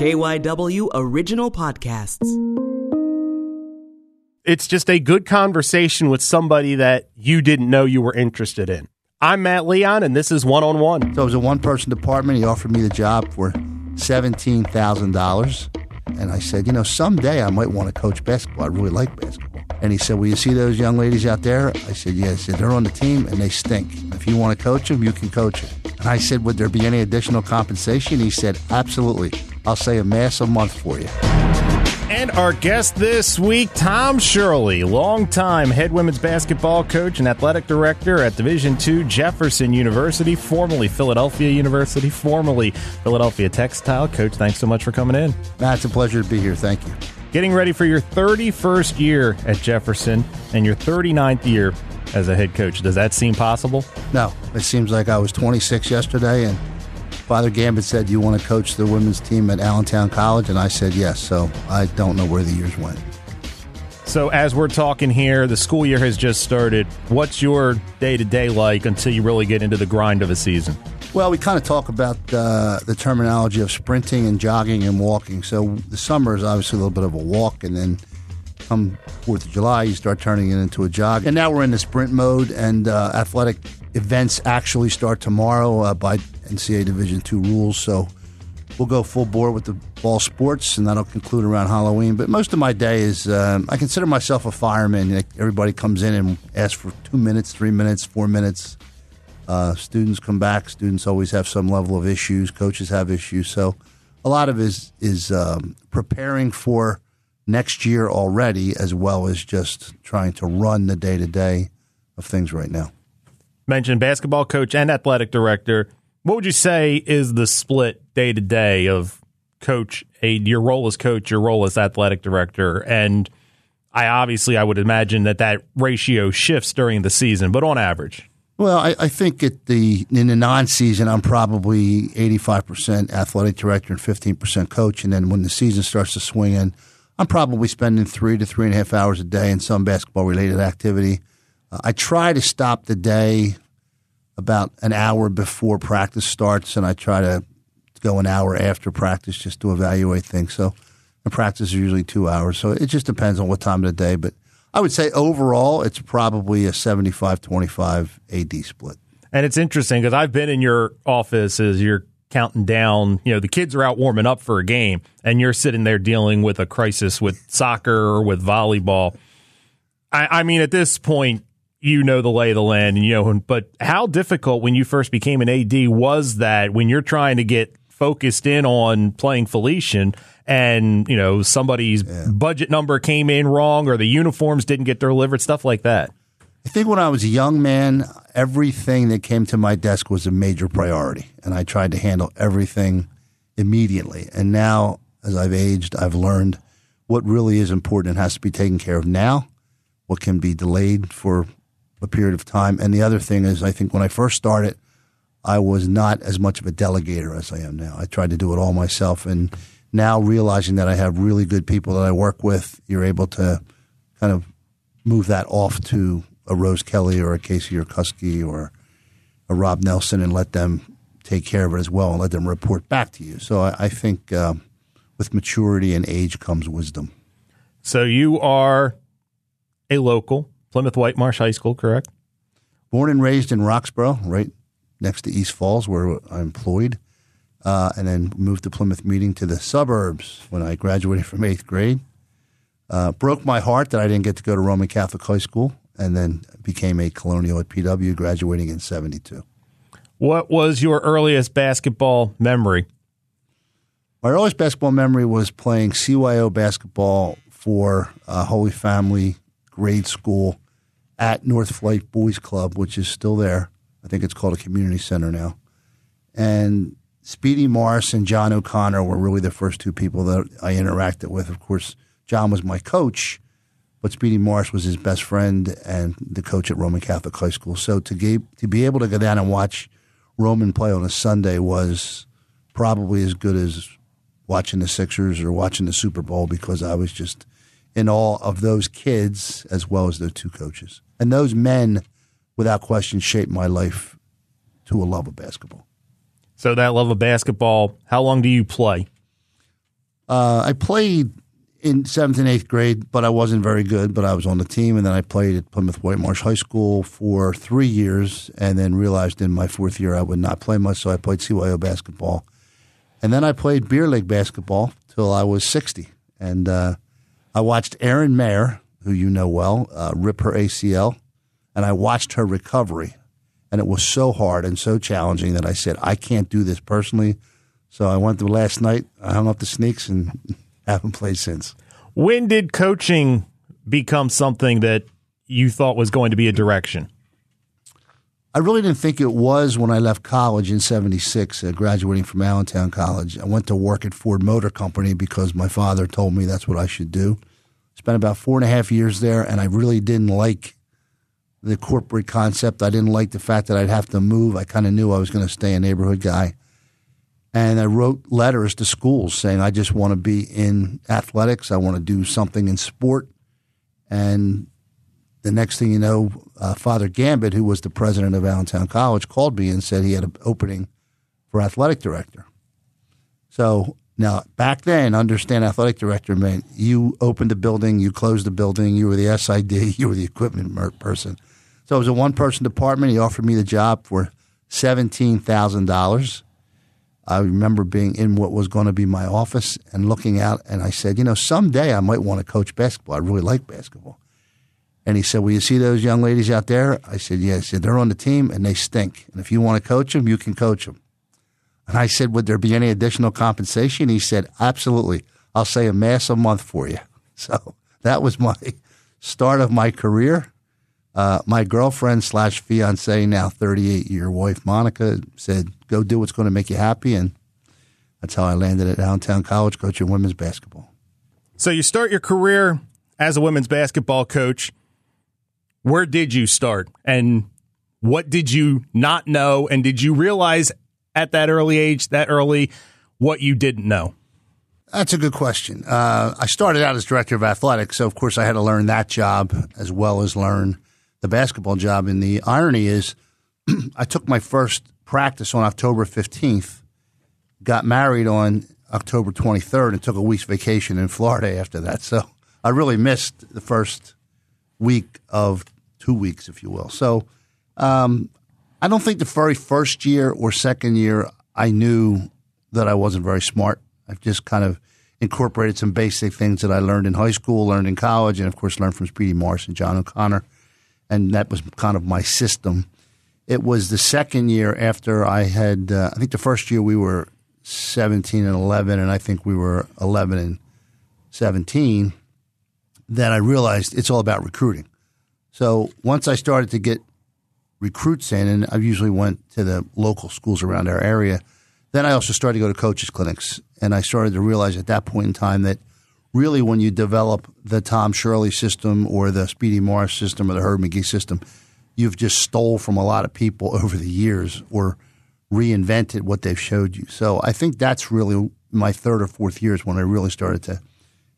KYW Original Podcasts. It's just a good conversation with somebody that you didn't know you were interested in. I'm Matt Leon, and this is One on One. So it was a one person department. He offered me the job for $17,000. And I said, you know, someday I might want to coach basketball. I really like basketball. And he said, Will you see those young ladies out there? I said, Yes. Yeah. Said, They're on the team and they stink. If you want to coach them, you can coach them. And I said, Would there be any additional compensation? He said, Absolutely. I'll say a mass a month for you. And our guest this week, Tom Shirley, longtime head women's basketball coach and athletic director at Division II Jefferson University, formerly Philadelphia University, formerly Philadelphia Textile. Coach, thanks so much for coming in. Matt, it's a pleasure to be here. Thank you. Getting ready for your 31st year at Jefferson and your 39th year as a head coach. Does that seem possible? No. It seems like I was 26 yesterday and Father Gambet said, "Do you want to coach the women's team at Allentown College?" And I said, "Yes." So I don't know where the years went. So as we're talking here, the school year has just started. What's your day to day like until you really get into the grind of a season? Well, we kind of talk about uh, the terminology of sprinting and jogging and walking. So the summer is obviously a little bit of a walk, and then come Fourth of July, you start turning it into a jog. And now we're in the sprint mode, and uh, athletic events actually start tomorrow uh, by NCAA Division two rules. So we'll go full bore with the ball sports, and that'll conclude around Halloween. But most of my day is um, I consider myself a fireman. Everybody comes in and asks for two minutes, three minutes, four minutes. Uh, students come back. Students always have some level of issues. Coaches have issues. So a lot of it is is um, preparing for next year already, as well as just trying to run the day to day of things right now. Mentioned basketball coach and athletic director. What would you say is the split day to day of coach? A, your role as coach, your role as athletic director, and I obviously I would imagine that that ratio shifts during the season, but on average. Well, I, I think at the in the non-season, I'm probably 85 percent athletic director and 15 percent coach, and then when the season starts to swing in, I'm probably spending three to three and a half hours a day in some basketball related activity. Uh, I try to stop the day about an hour before practice starts, and I try to go an hour after practice just to evaluate things. So the practice is usually two hours. So it just depends on what time of the day. But I would say overall, it's probably a 75 25 AD split. And it's interesting because I've been in your office as you're counting down. You know, the kids are out warming up for a game, and you're sitting there dealing with a crisis with soccer or with volleyball. I, I mean, at this point, you know the lay of the land, and you know. But how difficult when you first became an AD was that when you're trying to get focused in on playing Felician and you know somebody's yeah. budget number came in wrong or the uniforms didn't get delivered, stuff like that. I think when I was a young man, everything that came to my desk was a major priority, and I tried to handle everything immediately. And now, as I've aged, I've learned what really is important and has to be taken care of now, what can be delayed for a period of time. And the other thing is, I think when I first started, I was not as much of a delegator as I am now. I tried to do it all myself. And now realizing that I have really good people that I work with, you're able to kind of move that off to a Rose Kelly or a Casey Urkusky or a Rob Nelson and let them take care of it as well and let them report back to you. So I, I think uh, with maturity and age comes wisdom. So you are a local Plymouth Whitemarsh High School, correct? Born and raised in Roxborough, right next to East Falls, where I'm employed, uh, and then moved to Plymouth Meeting to the suburbs when I graduated from eighth grade. Uh, broke my heart that I didn't get to go to Roman Catholic High School and then became a colonial at PW, graduating in 72. What was your earliest basketball memory? My earliest basketball memory was playing CYO basketball for uh, Holy Family grade school at North Light Boys Club, which is still there. I think it's called a community center now. And Speedy Morris and John O'Connor were really the first two people that I interacted with. Of course, John was my coach, but Speedy Morris was his best friend and the coach at Roman Catholic High School. So to get, to be able to go down and watch Roman play on a Sunday was probably as good as watching the Sixers or watching the Super Bowl because I was just in awe of those kids as well as their two coaches. And those men, without question, shaped my life to a love of basketball. So that love of basketball, how long do you play? Uh, I played in seventh and eighth grade, but I wasn't very good. But I was on the team, and then I played at Plymouth Whitemarsh High School for three years, and then realized in my fourth year I would not play much, so I played CYO basketball, and then I played beer league basketball till I was sixty, and uh, I watched Erin Mayer, who you know well, uh, rip her ACL, and I watched her recovery, and it was so hard and so challenging that I said I can't do this personally. So I went to last night. I hung up the sneaks and haven't played since. When did coaching become something that you thought was going to be a direction? I really didn't think it was when I left college in 76, uh, graduating from Allentown College. I went to work at Ford Motor Company because my father told me that's what I should do. Spent about four and a half years there, and I really didn't like the corporate concept. I didn't like the fact that I'd have to move. I kind of knew I was going to stay a neighborhood guy. And I wrote letters to schools saying, I just want to be in athletics. I want to do something in sport. And the next thing you know, uh, Father Gambet, who was the president of Allentown College, called me and said he had an opening for athletic director. So now, back then, understand athletic director meant you opened the building, you closed the building, you were the SID, you were the equipment person. So it was a one person department. He offered me the job for $17,000. I remember being in what was going to be my office and looking out, and I said, you know, someday I might want to coach basketball. I really like basketball. And he said, Well, you see those young ladies out there? I said, Yeah. Said, They're on the team and they stink. And if you want to coach them, you can coach them. And I said, Would there be any additional compensation? He said, Absolutely. I'll say a mass a month for you. So that was my start of my career. Uh, my girlfriend slash fiance, now 38 year wife, Monica, said, Go do what's going to make you happy. And that's how I landed at Allentown College coaching women's basketball. So you start your career as a women's basketball coach. Where did you start? And what did you not know? And did you realize at that early age, that early, what you didn't know? That's a good question. Uh, I started out as director of athletics, so of course I had to learn that job as well as learn the basketball job. And the irony is, I took my first practice on October 15th, got married on October 23rd, and took a week's vacation in Florida after that. So I really missed the first week of two weeks, if you will. So um, I don't think the very first year or second year I knew that I wasn't very smart. I've just kind of incorporated some basic things that I learned in high school, learned in college, and of course learned from Speedy Morris and John O'Connor. And that was kind of my system. It was the second year after I had, uh, I think the first year we were 17 and 11, and I think we were 11 and 17, that I realized it's all about recruiting. So once I started to get recruits in, and I usually went to the local schools around our area, then I also started to go to coaches clinics, and I started to realize at that point in time that really when you develop the Tom Shirley system or the Speedy Morris system or the Herb Magee system, you've just stole from a lot of people over the years or reinvented what they've showed you. So I think that's really my third or fourth years when I really started to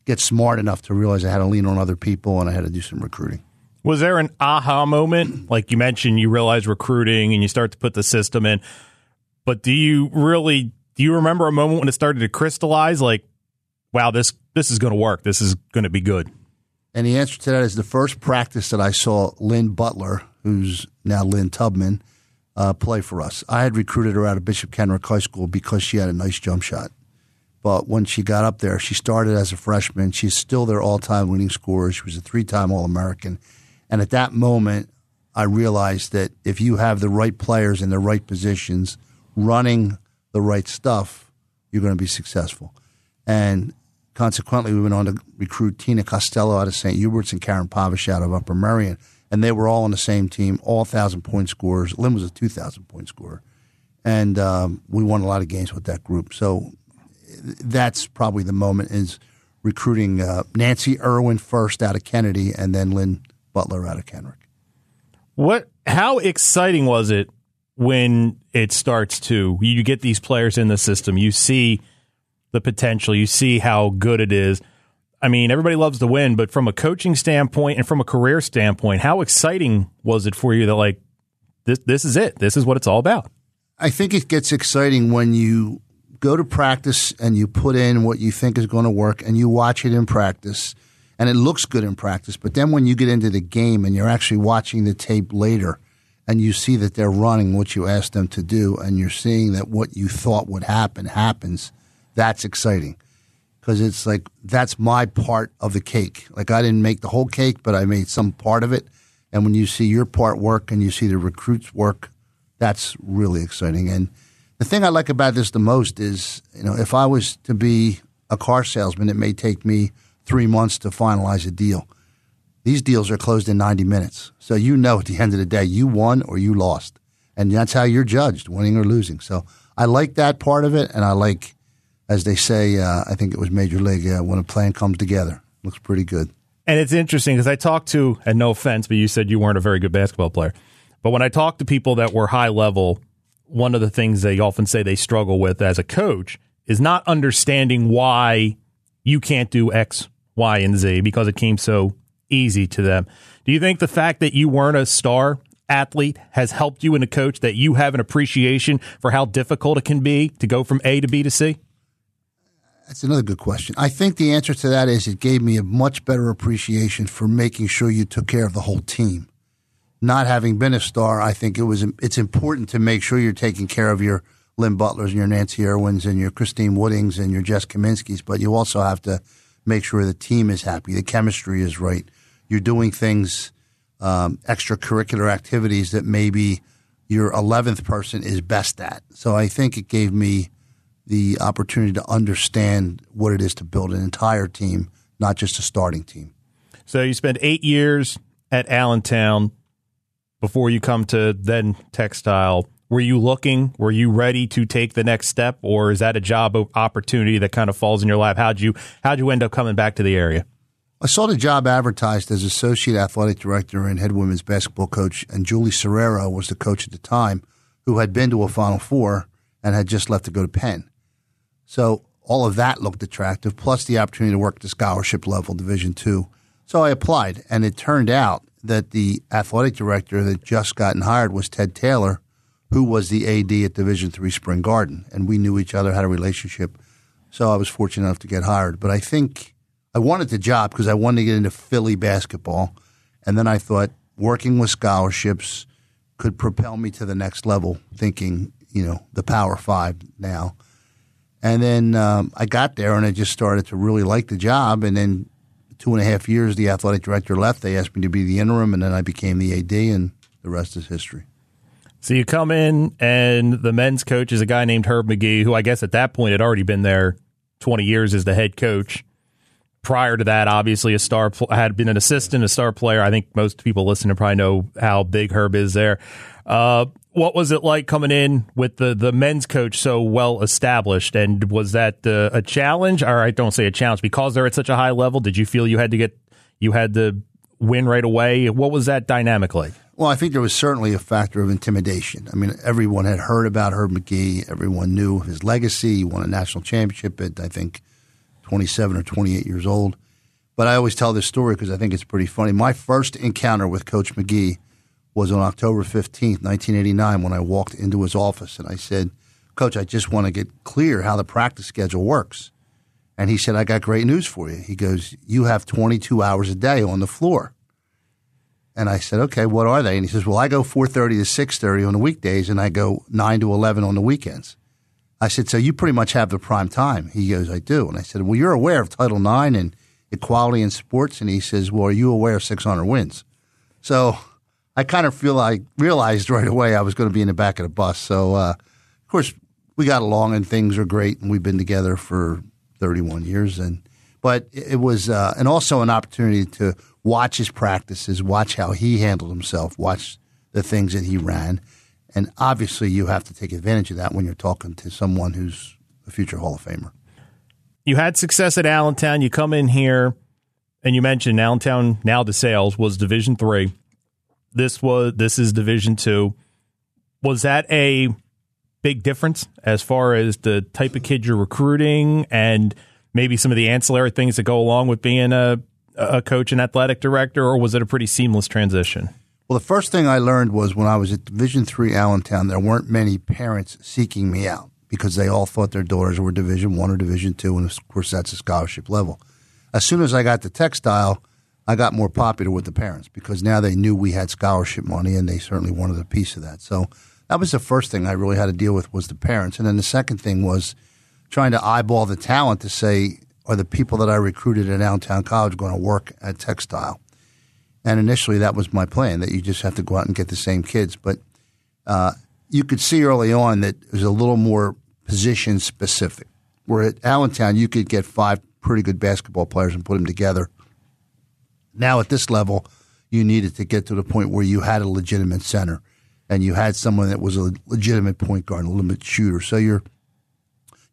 get smart enough to realize I had to lean on other people and I had to do some recruiting. Was there an aha moment? Like you mentioned, you realize recruiting and you start to put the system in. But do you really do you remember a moment when it started to crystallize like wow, this this is going to work. This is going to be good. And the answer to that is the first practice that I saw Lynn Butler, who's now Lynn Tubman, uh, play for us. I had recruited her out of Bishop Kenrick High School because she had a nice jump shot. But when she got up there, she started as a freshman. She's still their all time winning scorer. She was a three time All American. And at that moment, I realized that if you have the right players in the right positions running the right stuff, you're going to be successful. And consequently, we went on to recruit Tina Costello out of St. Hubert's and Karen Pavish out of Upper Merion. And they were all on the same team, all 1,000 point scorers. Lynn was a 2,000 point scorer. And um, we won a lot of games with that group. So that's probably the moment is recruiting uh, Nancy Irwin first out of Kennedy and then Lynn Butler out of Kenrick. What? How exciting was it when it starts to you get these players in the system? You see the potential. You see how good it is. I mean, everybody loves to win, but from a coaching standpoint and from a career standpoint, how exciting was it for you that like this this is it. This is what it's all about. I think it gets exciting when you go to practice and you put in what you think is going to work and you watch it in practice and it looks good in practice. But then when you get into the game and you're actually watching the tape later and you see that they're running what you asked them to do and you're seeing that what you thought would happen happens, that's exciting. Because it's like, that's my part of the cake. Like, I didn't make the whole cake, but I made some part of it. And when you see your part work and you see the recruits work, that's really exciting. And the thing I like about this the most is, you know, if I was to be a car salesman, it may take me three months to finalize a deal. These deals are closed in 90 minutes. So you know at the end of the day, you won or you lost. And that's how you're judged, winning or losing. So I like that part of it. And I like, as they say, uh, I think it was Major League, uh, when a plan comes together. Looks pretty good. And it's interesting because I talked to, and no offense, but you said you weren't a very good basketball player. But when I talk to people that were high level, one of the things they often say they struggle with as a coach is not understanding why you can't do X, Y, and Z because it came so easy to them. Do you think the fact that you weren't a star athlete has helped you in a coach that you have an appreciation for how difficult it can be to go from A to B to C? That's another good question. I think the answer to that is it gave me a much better appreciation for making sure you took care of the whole team. Not having been a star, I think it was it's important to make sure you're taking care of your Lynn Butlers and your Nancy Irwins and your Christine Woodings and your Jess Kaminskis, but you also have to make sure the team is happy, the chemistry is right. You're doing things, um, extracurricular activities that maybe your 11th person is best at. So I think it gave me the opportunity to understand what it is to build an entire team, not just a starting team. So you spent eight years at Allentown before you come to then textile. Were you looking? Were you ready to take the next step, or is that a job opportunity that kind of falls in your lap? How'd you how'd you end up coming back to the area? I saw the job advertised as associate athletic director and head women's basketball coach, and Julie Soriero was the coach at the time, who had been to a Final Four and had just left to go to Penn. So all of that looked attractive, plus the opportunity to work at the scholarship level, Division two. So I applied, and it turned out that the athletic director that just gotten hired was Ted Taylor, who was the AD at Division three Spring Garden, and we knew each other, had a relationship. So I was fortunate enough to get hired. But I think I wanted the job because I wanted to get into Philly basketball, and then I thought working with scholarships could propel me to the next level. Thinking, you know, the Power Five now. And then um, I got there and I just started to really like the job. And then two and a half years, the athletic director left. They asked me to be the interim, and then I became the AD, and the rest is history. So you come in, and the men's coach is a guy named Herb Magee, who I guess at that point had already been there 20 years as the head coach. Prior to that, obviously, a star had been an assistant, a star player. I think most people listening probably know how big Herb is there. Uh, what was it like coming in with the, the men's coach so well established? And was that uh, a challenge? Or I don't say a challenge because they're at such a high level. Did you feel you had to get you had to win right away? What was that dynamic like? Well, I think there was certainly a factor of intimidation. I mean, everyone had heard about Herb Magee. Everyone knew his legacy. He won a national championship at I think 27 or 28 years old. But I always tell this story because I think it's pretty funny. My first encounter with Coach Magee was on October 15th, 1989, when I walked into his office and I said, Coach, I just want to get clear how the practice schedule works. And he said, I got great news for you. He goes, You have 22 hours a day on the floor. And I said, Okay, what are they? And he says, Well, I go 4.30 to 6.30 on the weekdays and I go 9 to 11 on the weekends. I said, So you pretty much have the prime time. He goes, I do. And I said, Well, you're aware of Title IX and equality in sports? And he says, Well, are you aware of 600 wins? So I kind of feel I realized right away I was going to be in the back of the bus. So, uh, of course, we got along and things are great, and we've been together for 31 years. And but it was uh, and also an opportunity to watch his practices, watch how he handled himself, watch the things that he ran, and obviously you have to take advantage of that when you're talking to someone who's a future Hall of Famer. You had success at Allentown. You come in here, and you mentioned Allentown now DeSales was Division three this was this is Division Two. Was that a big difference as far as the type of kid you're recruiting and maybe some of the ancillary things that go along with being a a coach and athletic director, or was it a pretty seamless transition? Well, the first thing I learned was when I was at Division Three Allentown, there weren't many parents seeking me out because they all thought their daughters were Division One or Division Two, and of course that's a scholarship level. As soon as I got to textile, I got more popular with the parents because now they knew we had scholarship money, and they certainly wanted a piece of that. So that was the first thing I really had to deal with was the parents, and then the second thing was trying to eyeball the talent to say, are the people that I recruited at Allentown College going to work at textile? And initially, that was my plan that you just have to go out and get the same kids. But uh, you could see early on that it was a little more position specific. Where at Allentown, you could get five pretty good basketball players and put them together. Now, at this level, you needed to get to the point where you had a legitimate center and you had someone that was a legitimate point guard, a legitimate shooter. So you're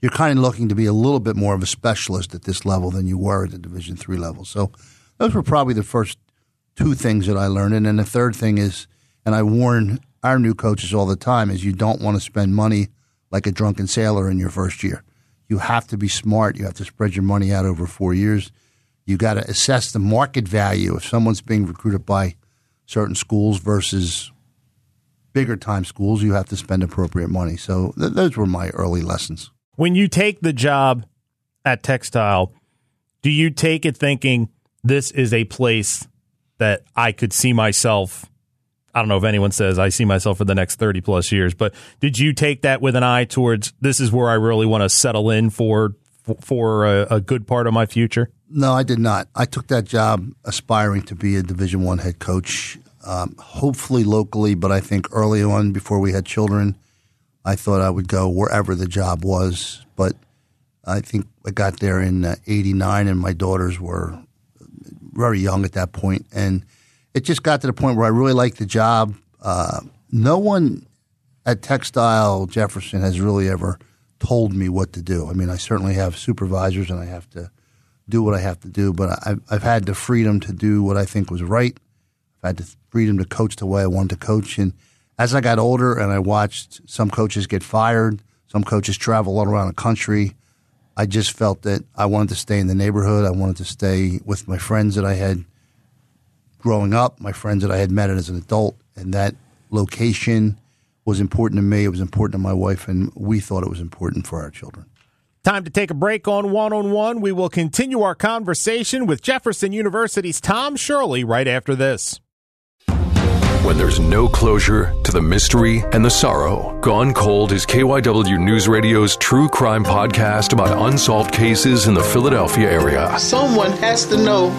you're kind of looking to be a little bit more of a specialist at this level than you were at the Division three level. So those were probably the first two things that I learned. And then the third thing is, and I warn our new coaches all the time, is you don't want to spend money like a drunken sailor in your first year. You have to be smart. You have to spread your money out over four years. You got to assess the market value if someone's being recruited by certain schools versus bigger time schools. You have to spend appropriate money. So th- those were my early lessons. When you take the job at Textile, do you take it thinking this is a place that I could see myself. I don't know if anyone says I see myself for the next 30 plus years, but did you take that with an eye towards this is where I really want to settle in for for a, a good part of my future? No, I did not. I took that job aspiring to be a Division One head coach, um, hopefully locally, but I think early on, before we had children, I thought I would go wherever the job was. But I think I got there in '89, uh, and my daughters were very young at that point, and it just got to the point where I really liked the job. Uh, no one at Textile Jefferson has really ever told me what to do. I mean, I certainly have supervisors, and I have to do what I have to do, but I've, I've had the freedom to do what I think was right. I've had the freedom to coach the way I wanted to coach, and as I got older, and I watched some coaches get fired, some coaches travel all around the country. I just felt that I wanted to stay in the neighborhood. I wanted to stay with my friends that I had growing up, my friends that I had met as an adult, and that location was important to me. It was important to my wife, and we thought it was important for our children. Time to take a break on one on one. We will continue our conversation with Jefferson University's Tom Shirley right after this. When there's no closure to the mystery and the sorrow, Gone Cold is KYW News Radio's true crime podcast about unsolved cases in the Philadelphia area. Someone has to know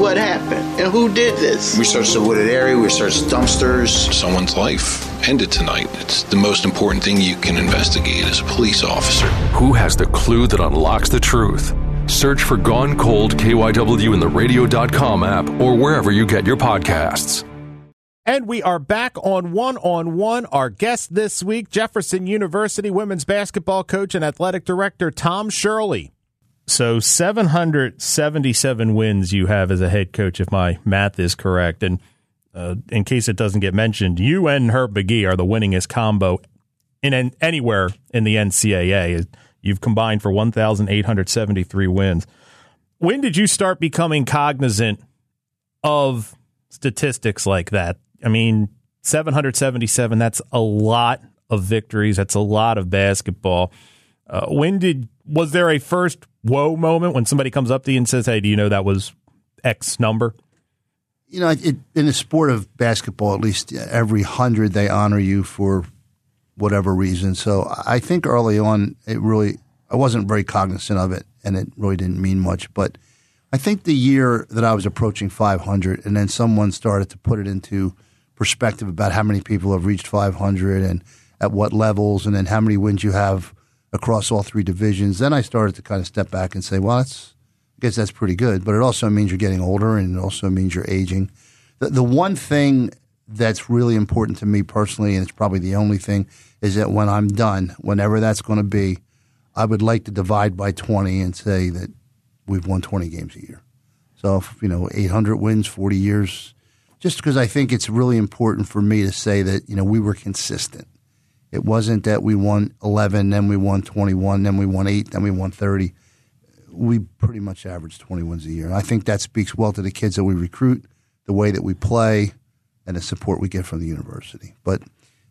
what happened and who did this. We searched the wooded area, we searched dumpsters. Someone's life ended tonight. It's the most important thing you can investigate as a police officer. Who has the clue that unlocks the truth? Search for Gone Cold KYW in the radio.com app or wherever you get your podcasts. And we are back on one on one. Our guest this week, Jefferson University women's basketball coach and athletic director Tom Shirley. So 777 wins you have as a head coach, if my math is correct. And uh, in case it doesn't get mentioned, you and Herb Magee are the winningest combo in, in anywhere in the NCAA. You've combined for 1,873 wins. When did you start becoming cognizant of statistics like that? I mean, 777, that's a lot of victories. That's a lot of basketball. Uh, when did, was there a first whoa moment when somebody comes up to you and says, hey, do you know that was X number? You know, it, in the sport of basketball, at least every hundred they honor you for whatever reason. So I think early on, it really, I wasn't very cognizant of it and it really didn't mean much. But I think the year that I was approaching 500 and then someone started to put it into perspective about how many people have reached 500 and at what levels, and then how many wins you have across all three divisions. Then I started to kind of step back and say, well, that's, I guess that's pretty good, but it also means you're getting older and it also means you're aging. The, the one thing that's really important to me personally, and it's probably the only thing, is that when I'm done, whenever that's going to be, I would like to divide by 20 and say that we've won 20 games a year. So, if, you know, 800 wins, 40 years, just because I think it's really important for me to say that, you know, we were consistent. It wasn't that we won 11, then we won 21, then we won 8, then we won 30. We pretty much averaged 20 wins a year. And I think that speaks well to the kids that we recruit, the way that we play, and the support we get from the university. But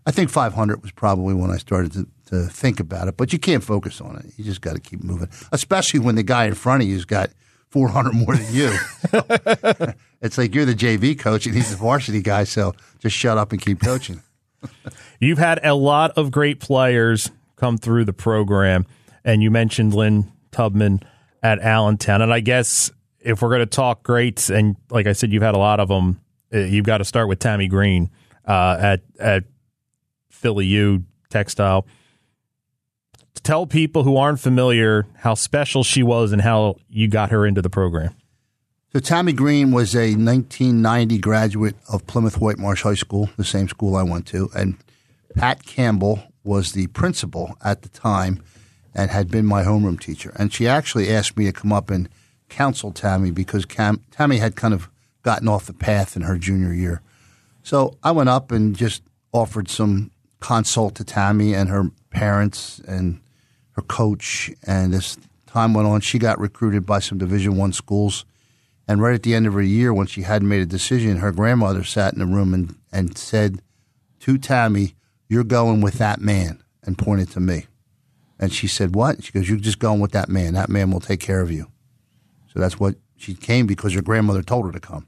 I think 500 was probably when I started to, to think about it, but you can't focus on it. You just got to keep moving, especially when the guy in front of you's got 400 more than you. it's like you're the JV coach and he's the varsity guy, so just shut up and keep coaching. You've had a lot of great players come through the program, and you mentioned Lynn Tubman at Allentown. And I guess if we're going to talk greats, and like I said, you've had a lot of them, uh, you've got to start with Tammy Green uh, at at Philly U Textile. Tell people who aren't familiar how special she was and how you got her into the program. So Tammy Green was a 1990 graduate of Plymouth Whitemarsh High School, the same school I went to, and Pat Campbell was the principal at the time and had been my homeroom teacher. And she actually asked me to come up and counsel Tammy because Cam- Tammy had kind of gotten off the path in her junior year. So I went up and just offered some consult to Tammy and her parents and her coach. And as time went on, she got recruited by some Division One schools. And right at the end of her year, when she hadn't made a decision, her grandmother sat in the room and, and said to Tammy, You're going with that man, and pointed to me. And she said, What? She goes, You're just going with that man. That man will take care of you. So that's what she came because her grandmother told her to come.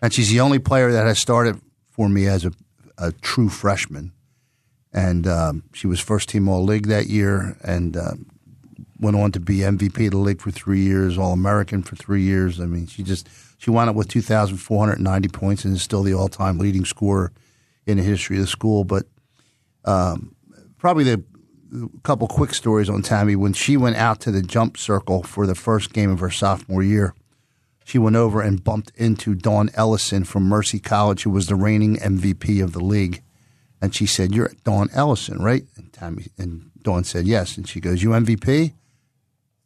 And she's the only player that has started for me as a, a true freshman. And um, she was first team All League that year and um, went on to be MVP of the league for three years, All American for three years. I mean, she just she wound up with 2,490 points and is still the all time leading scorer in the history of the school. But um, probably the a couple quick stories on Tammy. When she went out to the jump circle for the first game of her sophomore year, she went over and bumped into Dawn Ellison from Mercy College, who was the reigning MVP of the league. And she said, "You're Dawn Ellison, right?" And Tammy and Dawn said, "Yes." And she goes, "You MVP?"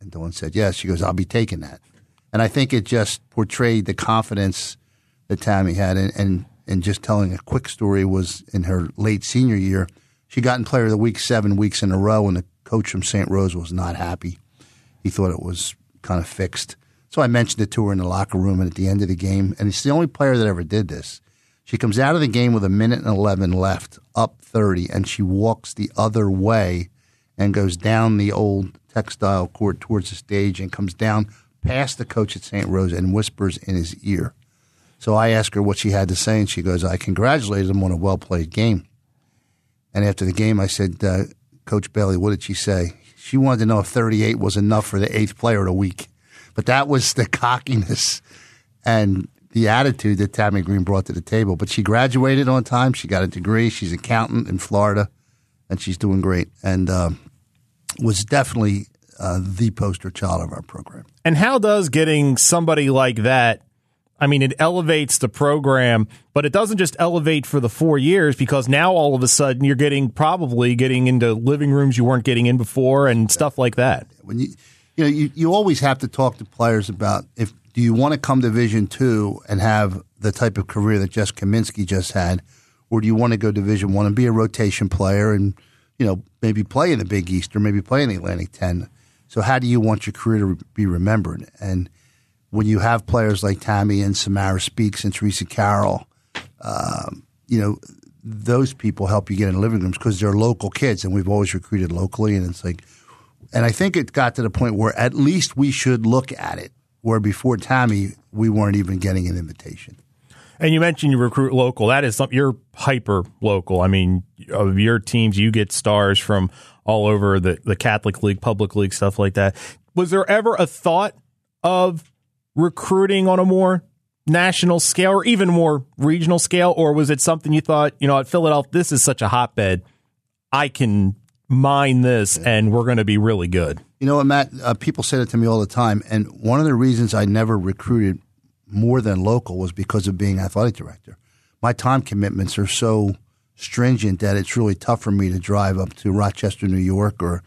And Dawn said, "Yes." She goes, "I'll be taking that." And I think it just portrayed the confidence that Tammy had, and and, and just telling a quick story was in her late senior year she got in Player of the Week seven weeks in a row, and the coach from St. Rose was not happy. He thought it was kind of fixed. So I mentioned it to her in the locker room and at the end of the game, and it's the only player that ever did this. She comes out of the game with a minute and 11 left, up 30, and she walks the other way and goes down the old textile court towards the stage and comes down past the coach at St. Rose and whispers in his ear. So I asked her what she had to say, and she goes, I congratulated him on a well played game. And after the game, I said, uh, Coach Bailey, what did she say? She wanted to know if 38 was enough for the eighth player of the week. But that was the cockiness and the attitude that Tammy Green brought to the table. But she graduated on time. She got a degree. She's an accountant in Florida, and she's doing great. And um, was definitely uh, the poster child of our program. And how does getting somebody like that I mean, it elevates the program, but it doesn't just elevate for the four years because now all of a sudden you're getting probably getting into living rooms you weren't getting in before and stuff like that. When you, you know, you, you always have to talk to players about if do you want to come to Division two and have the type of career that Jess Kaminsky just had, or do you want to go Division one and be a rotation player and you know maybe play in the Big East or maybe play in the Atlantic Ten? So how do you want your career to be remembered? And when you have players like Tammy and Samara Speaks and Teresa Carroll, um, you know, those people help you get in living rooms because they're local kids, and we've always recruited locally. And it's like, and I think it got to the point where at least we should look at it. Where before Tammy, we weren't even getting an invitation. And you mentioned you recruit local. That is something you're hyper local. I mean, of your teams, you get stars from all over the, the Catholic League, public league, stuff like that. Was there ever a thought of recruiting on a more national scale or even more regional scale? Or was it something you thought, you know, at Philadelphia, this is such a hotbed. I can mine this and we're going to be really good. You know what, Matt? Uh, people say that to me all the time. And one of the reasons I never recruited more than local was because of being athletic director. My time commitments are so stringent that it's really tough for me to drive up to Rochester, New York, or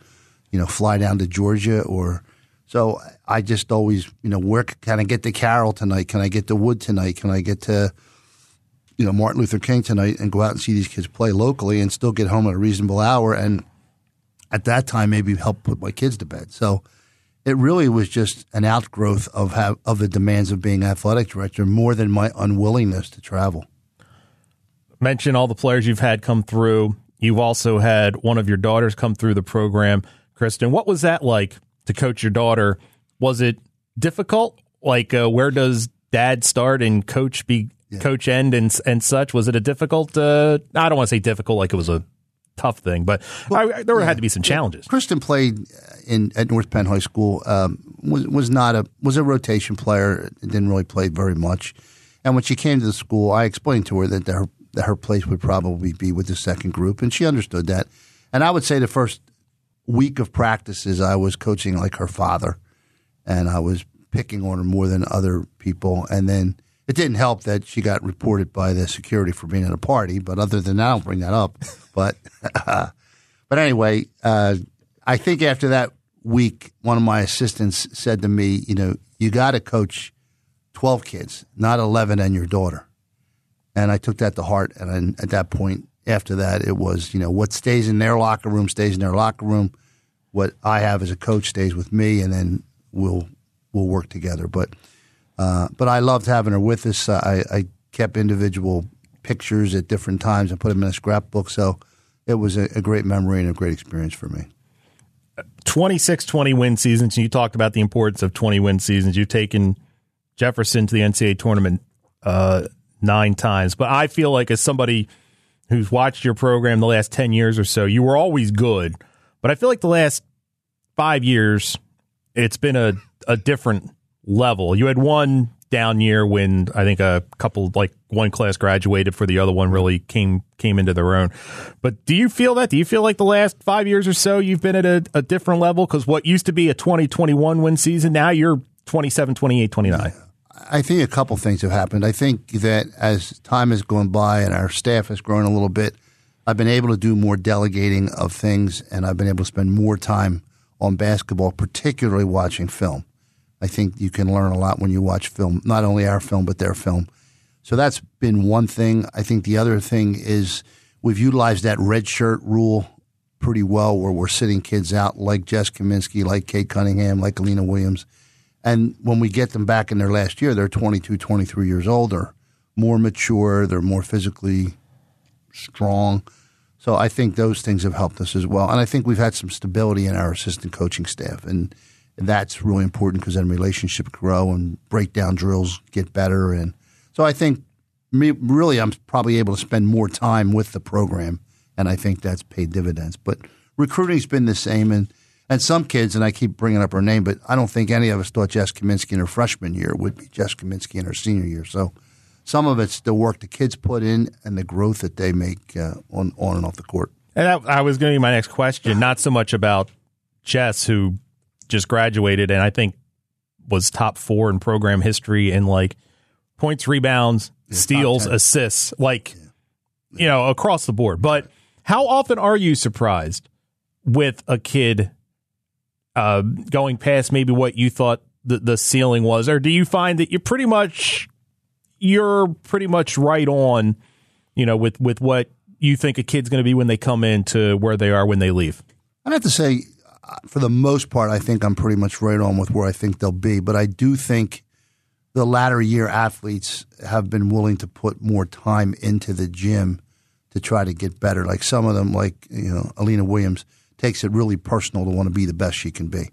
you know, fly down to Georgia or so I just always, you know, where can I get to Carroll tonight? Can I get to Wood tonight? Can I get to, you know, Martin Luther King tonight and go out and see these kids play locally and still get home at a reasonable hour and at that time maybe help put my kids to bed. So it really was just an outgrowth of how, of the demands of being athletic director more than my unwillingness to travel. Mention all the players you've had come through You've also had one of your daughters come through the program, Kristen. What was that like to coach your daughter? Was it difficult? Like, uh, where does dad start and coach be yeah. coach end and and such? Was it a difficult? Uh, I don't want to say difficult, like it was a tough thing, but well, I, there yeah. had to be some challenges. Kristen played in at North Penn High School. Um, was was not a was a rotation player. Didn't really play very much. And when she came to the school, I explained to her that her that her place would probably be with the second group, and she understood that. And I would say the first week of practices, I was coaching like her father, and I was picking on her more than other people. And then it didn't help that she got reported by the security for being at a party. But other than that, I don't bring that up. But but anyway, uh, I think after that week, one of my assistants said to me, you know, you got to coach 12 kids, not 11 and your daughter. And I took that to heart. And then at that point, after that, it was, you know, what stays in their locker room stays in their locker room. What I have as a coach stays with me, and then we'll we'll work together. But uh, but I loved having her with us. I, I kept individual pictures at different times and put them in a scrapbook. So it was a, a great memory and a great experience for me. 26 20 win seasons. And you talked about the importance of 20 win seasons. You've taken Jefferson to the NCAA tournament uh, nine times. But I feel like, as somebody who's watched your program the last 10 years or so, you were always good. But I feel like the last five years, it's been a, a different level. You had one down year when I think a couple like one class graduated for the other one really came came into their own. But do you feel that? Do you feel like the last five years or so you've been at a, a different level? Because what used to be a 2021 win season, now you're 27, 28, 29. I think a couple things have happened. I think that as time has gone by and our staff has grown a little bit, I've been able to do more delegating of things and I've been able to spend more time on basketball, particularly watching film. I think you can learn a lot when you watch film, not only our film, but their film. So that's been one thing. I think the other thing is we've utilized that red shirt rule pretty well where we're sitting kids out like Jess Kaminsky, like Kate Cunningham, like Alina Williams. And when we get them back in their last year, they're 22, 23 years older, more mature, they're more physically strong. So I think those things have helped us as well. And I think we've had some stability in our assistant coaching staff. And – that's really important because then relationships grow and breakdown drills get better. And so I think me, really I'm probably able to spend more time with the program, and I think that's paid dividends. But recruiting's been the same, and and some kids, and I keep bringing up her name, but I don't think any of us thought Jess Kaminsky in her freshman year would be Jess Kaminsky in her senior year. So some of it's the work the kids put in and the growth that they make uh, on on and off the court. And that, I was going to be my next question, not so much about Jess, who just graduated and I think was top four in program history in like points, rebounds, yeah, steals, assists, like yeah. Yeah. you know across the board. But how often are you surprised with a kid uh, going past maybe what you thought the, the ceiling was, or do you find that you're pretty much you're pretty much right on, you know, with with what you think a kid's going to be when they come into where they are when they leave? I'd have to say for the most part, I think I'm pretty much right on with where I think they'll be. But I do think the latter year athletes have been willing to put more time into the gym to try to get better. Like some of them, like you know, Alina Williams takes it really personal to want to be the best she can be.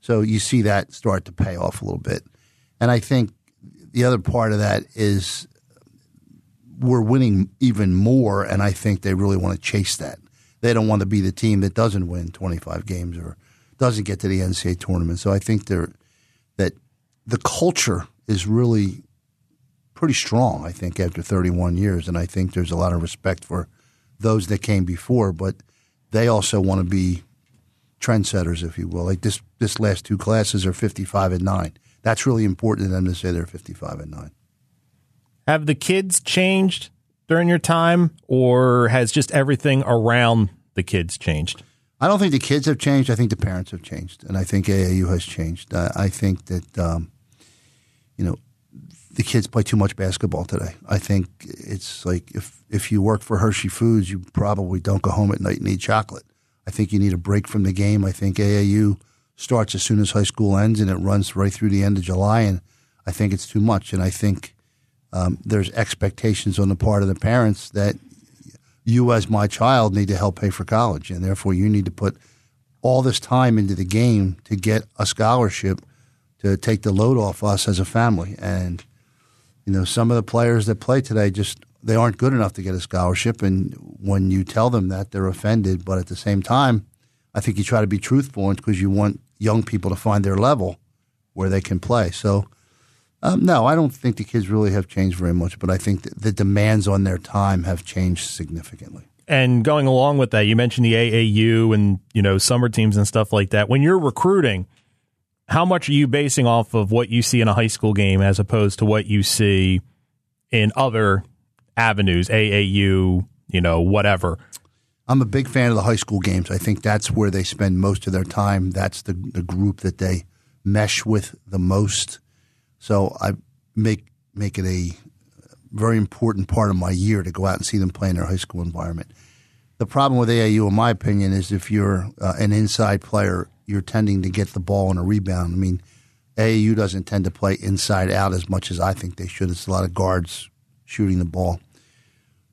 So you see that start to pay off a little bit. And I think the other part of that is we're winning even more, and I think they really want to chase that. They don't want to be the team that doesn't win 25 games or doesn't get to the NCAA tournament. So I think they're, that the culture is really pretty strong, I think, after 31 years. And I think there's a lot of respect for those that came before, but they also want to be trendsetters, if you will. Like this, this last two classes are 55 and 9. That's really important to them to say they're 55 and 9. Have the kids changed during your time, or has just everything around the kids changed? I don't think the kids have changed. I think the parents have changed, and I think AAU has changed. I, think that um, you know the kids play too much basketball today. I think it's like if if you work for Hershey Foods, you probably don't go home at night and eat chocolate. I think you need a break from the game. I think AAU starts as soon as high school ends, and it runs right through the end of July. And I think it's too much. And I think um, there's expectations on the part of the parents that you, as my child, need to help pay for college, and therefore you need to put all this time into the game to get a scholarship to take the load off us as a family. And you know, some of the players that play today just they aren't good enough to get a scholarship, and when you tell them that, they're offended. But at the same time, I think you try to be truthful because you want young people to find their level where they can play. So. Um, no, I don't think the kids really have changed very much, but I think the demands on their time have changed significantly. And going along with that, you mentioned the AAU and you know summer teams and stuff like that. When you're recruiting, how much are you basing off of what you see in a high school game as opposed to what you see in other avenues, AAU, you know, whatever? I'm a big fan of the high school games. I think that's where they spend most of their time. That's the, the group that they mesh with the most. So I make make it a very important part of my year to go out and see them play in their high school environment. The problem with AAU, in my opinion, is if you're uh, an inside player, you're tending to get the ball on a rebound. I mean, AAU doesn't tend to play inside out as much as I think they should. It's a lot of guards shooting the ball.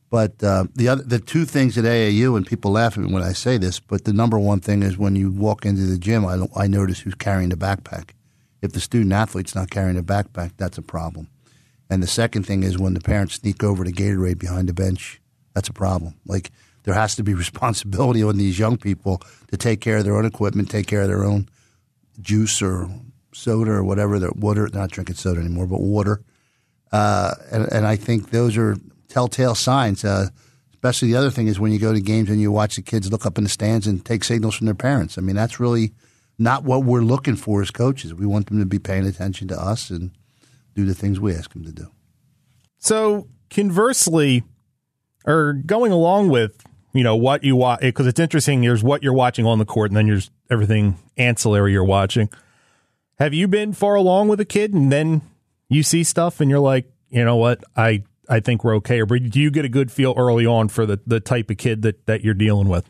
But uh, the other, the two things at AAU, and people laugh at me when I say this, but the number one thing is when you walk into the gym, I, I notice who's carrying the backpack. If the student athlete's not carrying a backpack, that's a problem. And the second thing is when the parents sneak over to Gatorade behind the bench, that's a problem. Like there has to be responsibility on these young people to take care of their own equipment, take care of their own juice or soda or whatever. Their water, they're not drinking soda anymore, but water. Uh, and, and, I think those are telltale signs. Uh, especially the other thing is when you go to games and you watch the kids look up in the stands and take signals from their parents. I mean, that's really not what we're looking for as coaches. We want them to be paying attention to us and do the things we ask them to do. So conversely, or going along with you know what you watch because it's interesting. There's what you're watching on the court, and then there's everything ancillary you're watching. Have you been far along with a kid, and then you see stuff, and you're like, you know what, I I think we're okay. Or do you get a good feel early on for the the type of kid that that you're dealing with?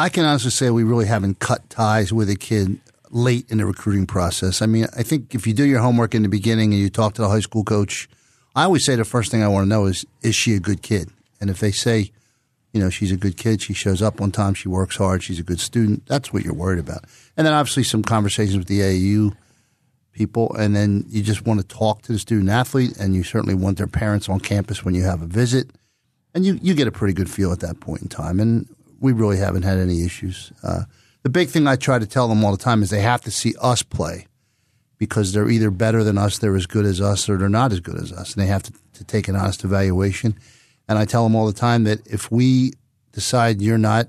I can honestly say we really haven't cut ties with a kid late in the recruiting process. I mean, I think if you do your homework in the beginning and you talk to the high school coach, I always say the first thing I want to know is is she a good kid? And if they say, you know, she's a good kid, she shows up on time, she works hard, she's a good student, that's what you're worried about. And then obviously some conversations with the AAU people, and then you just want to talk to the student athlete, and you certainly want their parents on campus when you have a visit, and you you get a pretty good feel at that point in time. And we really haven't had any issues. Uh, the big thing I try to tell them all the time is they have to see us play because they're either better than us, they're as good as us, or they're not as good as us, and they have to, to take an honest evaluation. And I tell them all the time that if we decide you're not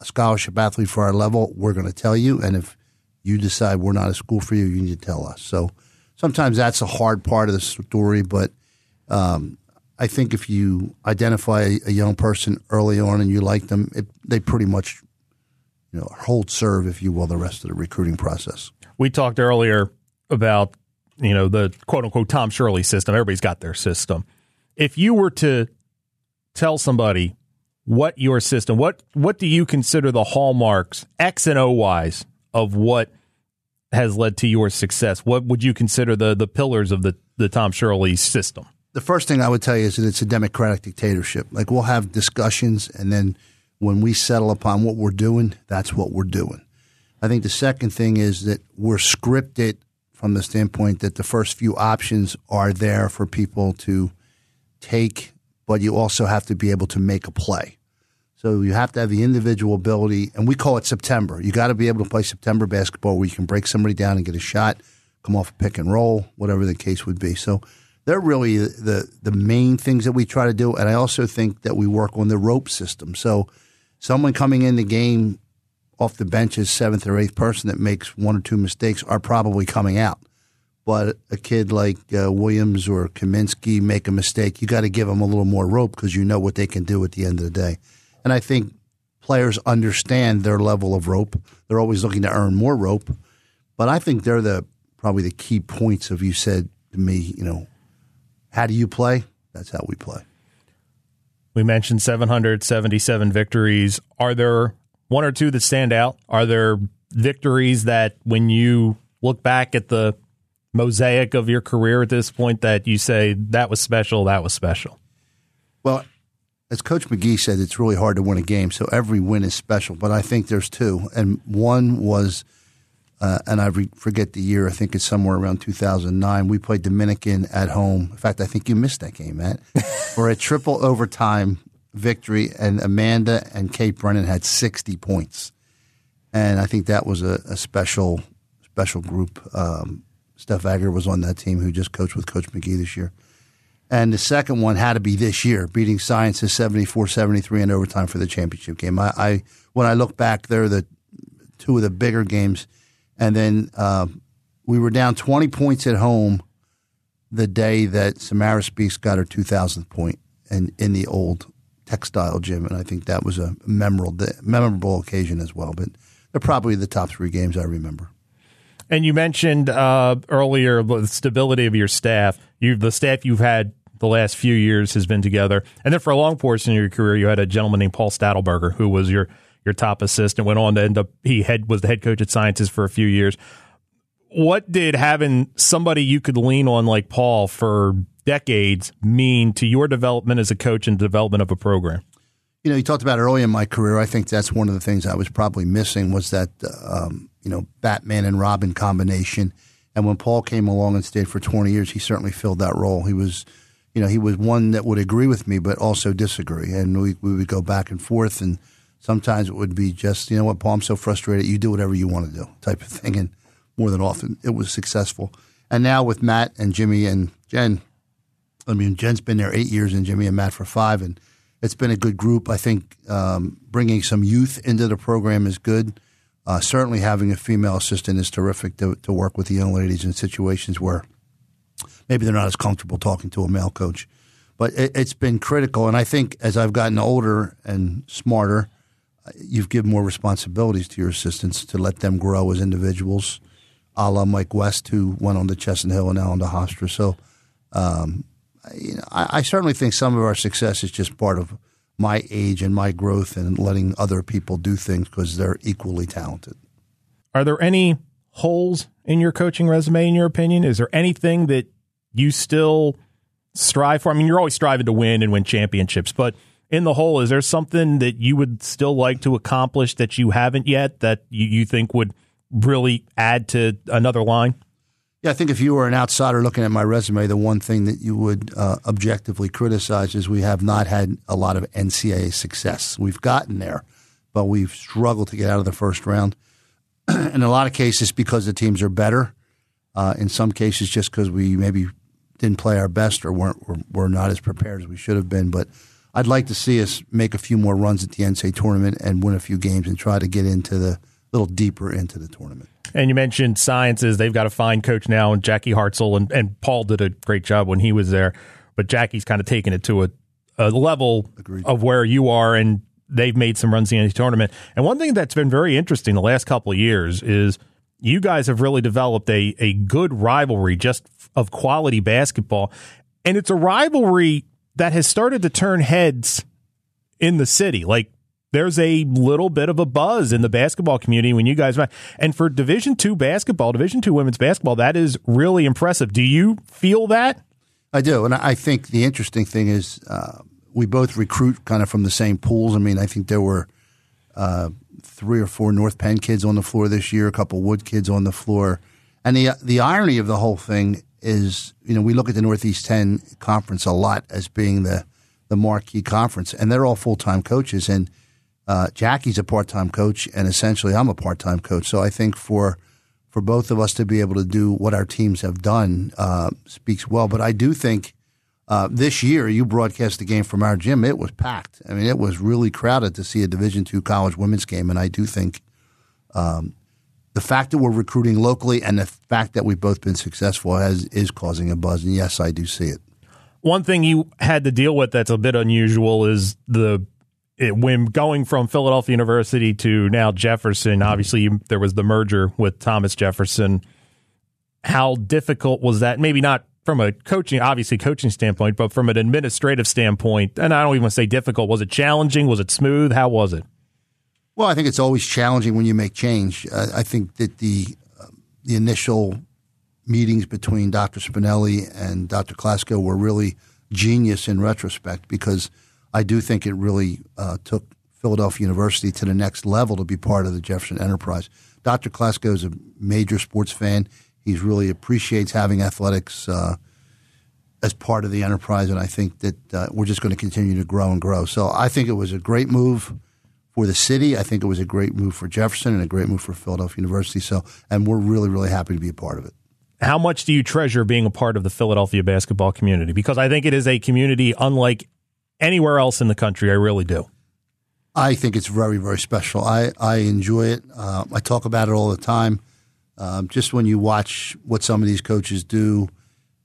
a scholarship athlete for our level, we're going to tell you. And if you decide we're not a school for you, you need to tell us. So sometimes that's a hard part of the story, but um, I think if you identify a young person early on and you like them, it, they pretty much you know hold serve, if you will, the rest of the recruiting process. We talked earlier about you know the quote unquote Tom Shirley system. Everybody's got their system. If you were to tell somebody what your system, what what do you consider the hallmarks X and O wise of what has led to your success? What would you consider the the pillars of the the Tom Shirley system? The first thing I would tell you is that it's a democratic dictatorship. Like we'll have discussions, and then when we settle upon what we're doing, that's what we're doing. I think the second thing is that we're scripted from the standpoint that the first few options are there for people to take but you also have to be able to make a play. So you have to have the individual ability, and we call it September. You got to be able to play September basketball where you can break somebody down and get a shot, come off a pick and roll, whatever the case would be. So they're really the the main things that we try to do, and I also think that we work on the rope system. So someone coming in the game off the bench as seventh or eighth person that makes one or two mistakes are probably coming out but a kid like uh, Williams or Kaminsky make a mistake, you got to give them a little more rope because you know what they can do at the end of the day. And I think players understand their level of rope. They're always looking to earn more rope, but I think they're the probably the key points of you said to me, you know, how do you play? That's how we play. We mentioned 777 victories. Are there one or two that stand out? Are there victories that when you look back at the mosaic of your career at this point that you say that was special, that was special? Well, as Coach Magee said, it's really hard to win a game, so every win is special. But I think there's two, and one was, uh, and I re- forget the year. I think it's somewhere around 2009. We played Dominican at home. In fact, I think you missed that game, Matt, for a triple overtime victory, and Amanda and Kate Brennan had 60 points, and I think that was a, a special, special group. Um, Steph Agger was on that team, who just coached with Coach Magee this year. And the second one had to be this year, beating Sciences 74 73 in overtime for the championship game. I, I When I look back, they're the two of the bigger games. And then uh, we were down 20 points at home the day that Samara Speaks got her 2000th point in, in the old textile gym. And I think that was a memorable, memorable occasion as well. But they're probably the top three games I remember. And you mentioned uh, earlier the stability of your staff. You, the staff you've had the last few years has been together. And then for a long portion of your career, you had a gentleman named Paul Stadelberger, who was your your top assistant. Went on to end up he head was the head coach at Sciences for a few years. What did having somebody you could lean on like Paul for decades mean to your development as a coach and development of a program? You know, you talked about early in my career. I think that's one of the things I was probably missing was that um, you know Batman and Robin combination. And when Paul came along and stayed for 20 years, he certainly filled that role. He was you know, he was one that would agree with me, but also disagree. And we, we would go back and forth. And sometimes it would be just, you know what, Paul, I'm so frustrated. You do whatever you want to do type of thing. And more than often, it was successful. And now with Matt and Jimmy and Jen, I mean, Jen's been there eight years and Jimmy and Matt for five. And it's been a good group. I think um, bringing some youth into the program is good. Uh, certainly having a female assistant is terrific to, to work with the young ladies in situations where – maybe they're not as comfortable talking to a male coach. But it, has been critical, and I think as I've gotten older and smarter, you've given more responsibilities to your assistants to let them grow as individuals, a la Mike West, who went on to Chestnut Hill and now on to Hofstra. So, um, you know, I, I certainly think some of our success is just part of my age and my growth and letting other people do things because they're equally talented. Are there any holes in your coaching resume, in your opinion? Is there anything that you still strive for? I mean, you're always striving to win and win championships, but in the whole, is there something that you would still like to accomplish that you haven't yet that you, you think would really add to another line? Yeah, I think if you were an outsider looking at my resume, the one thing that you would uh, objectively criticize is we have not had a lot of NCAA success. We've gotten there, but we've struggled to get out of the first round. in a lot of cases, because the teams are better. Uh, in some cases, just because we maybe didn't play our best or weren't were, were not as prepared as we should have been. But I'd like to see us make a few more runs at the NCAA tournament and win a few games and try to get into the little deeper into the tournament. And you mentioned sciences; they've got a fine coach now, and Jackie Hartzell and, and Paul did a great job when he was there. But Jackie's kind of taken it to a, a level Agreed. of where you are, and they've made some runs in the tournament. And one thing that's been very interesting the last couple of years is you guys have really developed a, a good rivalry just of quality basketball. And it's a rivalry that has started to turn heads in the city. Like there's a little bit of a buzz in the basketball community when you guys and for division two basketball division two women's basketball that is really impressive. Do you feel that? I do. And i think the interesting thing is uh, we both recruit kind of from the same pools. I mean i think there were uh, three or four North Penn kids on the floor this year, a couple Wood kids on the floor. And the the irony of the whole thing is, you know, we look at the Northeast 10 conference a lot as being the the marquee conference, and they're all full time coaches. And uh, Jackie's a part time coach, and essentially I'm a part time coach. So I think for for both of us to be able to do what our teams have done uh, speaks well. But I do think uh, this year, you broadcast the game from our gym. It was packed. I mean, it was really crowded to see a Division two college women's game, and I do think um, the fact that we're recruiting locally and the fact that we've both been successful has is causing a buzz. And yes, I do see it. One thing you had to deal with that's a bit unusual is the it, when going from Philadelphia University to now Jefferson. Obviously, there was the merger with Thomas Jefferson. How difficult was that? Maybe not from a coaching, obviously coaching standpoint, but from an administrative standpoint, and I don't even want to say difficult. Was it challenging? Was it smooth? How was it? Well, I think it's always challenging when you make change. Uh, I think that the uh, the initial meetings between Dr. Spinelli and Dr. Klasko were really genius in retrospect because I do think it really uh, took Philadelphia University to the next level to be part of the Jefferson enterprise. Dr. Klasko is a major sports fan. He really appreciates having athletics uh, as part of the enterprise, and I think that uh, we're just going to continue to grow and grow. So I think it was a great move for the city. I think it was a great move for Jefferson and a great move for Philadelphia University. So, and we're really, really happy to be a part of it. How much do you treasure being a part of the Philadelphia basketball community? Because I think it is a community unlike anywhere else in the country. I really do. I think it's very, very special. I, I enjoy it. Uh, I talk about it all the time. Um, just when you watch what some of these coaches do,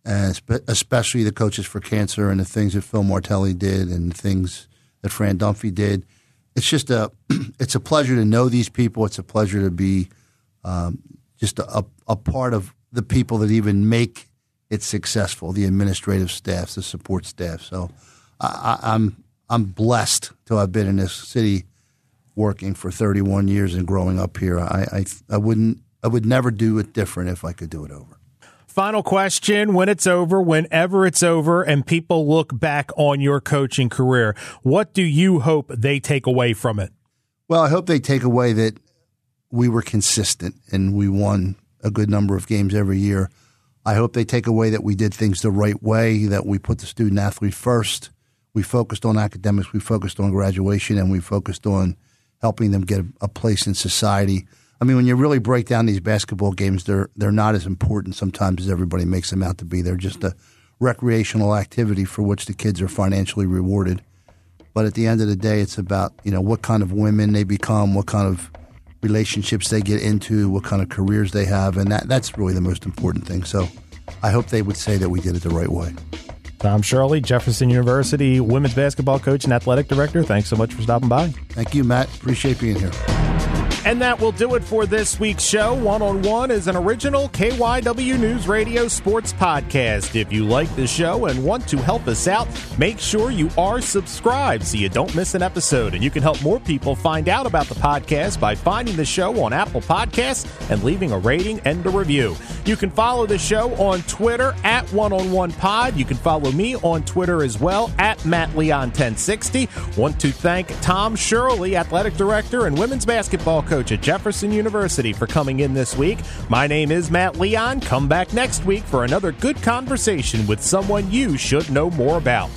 and especially the coaches for cancer and the things that Phil Martelli did and the things that Fran Dunphy did, it's just a it's a pleasure to know these people. It's a pleasure to be um, just a, a part of the people that even make it successful, the administrative staffs, the support staff. So I, I'm I'm blessed to have been in this city working for 31 years and growing up here. I, I, I wouldn't I would never do it different if I could do it over. Final question when it's over, whenever it's over, and people look back on your coaching career, what do you hope they take away from it? Well, I hope they take away that we were consistent and we won a good number of games every year. I hope they take away that we did things the right way, that we put the student athlete first. We focused on academics, we focused on graduation, and we focused on helping them get a place in society. I mean, when you really break down these basketball games, they're they're not as important sometimes as everybody makes them out to be. They're just a recreational activity for which the kids are financially rewarded. But at the end of the day, it's about you know what kind of women they become, what kind of relationships they get into, what kind of careers they have, and that that's really the most important thing. So, I hope they would say that we did it the right way. Tom Shirley, Jefferson University women's basketball coach and athletic director. Thanks so much for stopping by. Thank you, Matt. Appreciate being here. And that will do it for this week's show. One on One is an original KYW News Radio sports podcast. If you like the show and want to help us out, make sure you are subscribed so you don't miss an episode. And you can help more people find out about the podcast by finding the show on Apple Podcasts and leaving a rating and a review. You can follow the show on Twitter at One on One Pod. You can follow me on Twitter as well at Matt Leon 1060. Want to thank Tom Shirley, athletic director and women's basketball coach coach at Jefferson University, for coming in this week. My name is Matt Leon. Come back next week for another good conversation with someone you should know more about.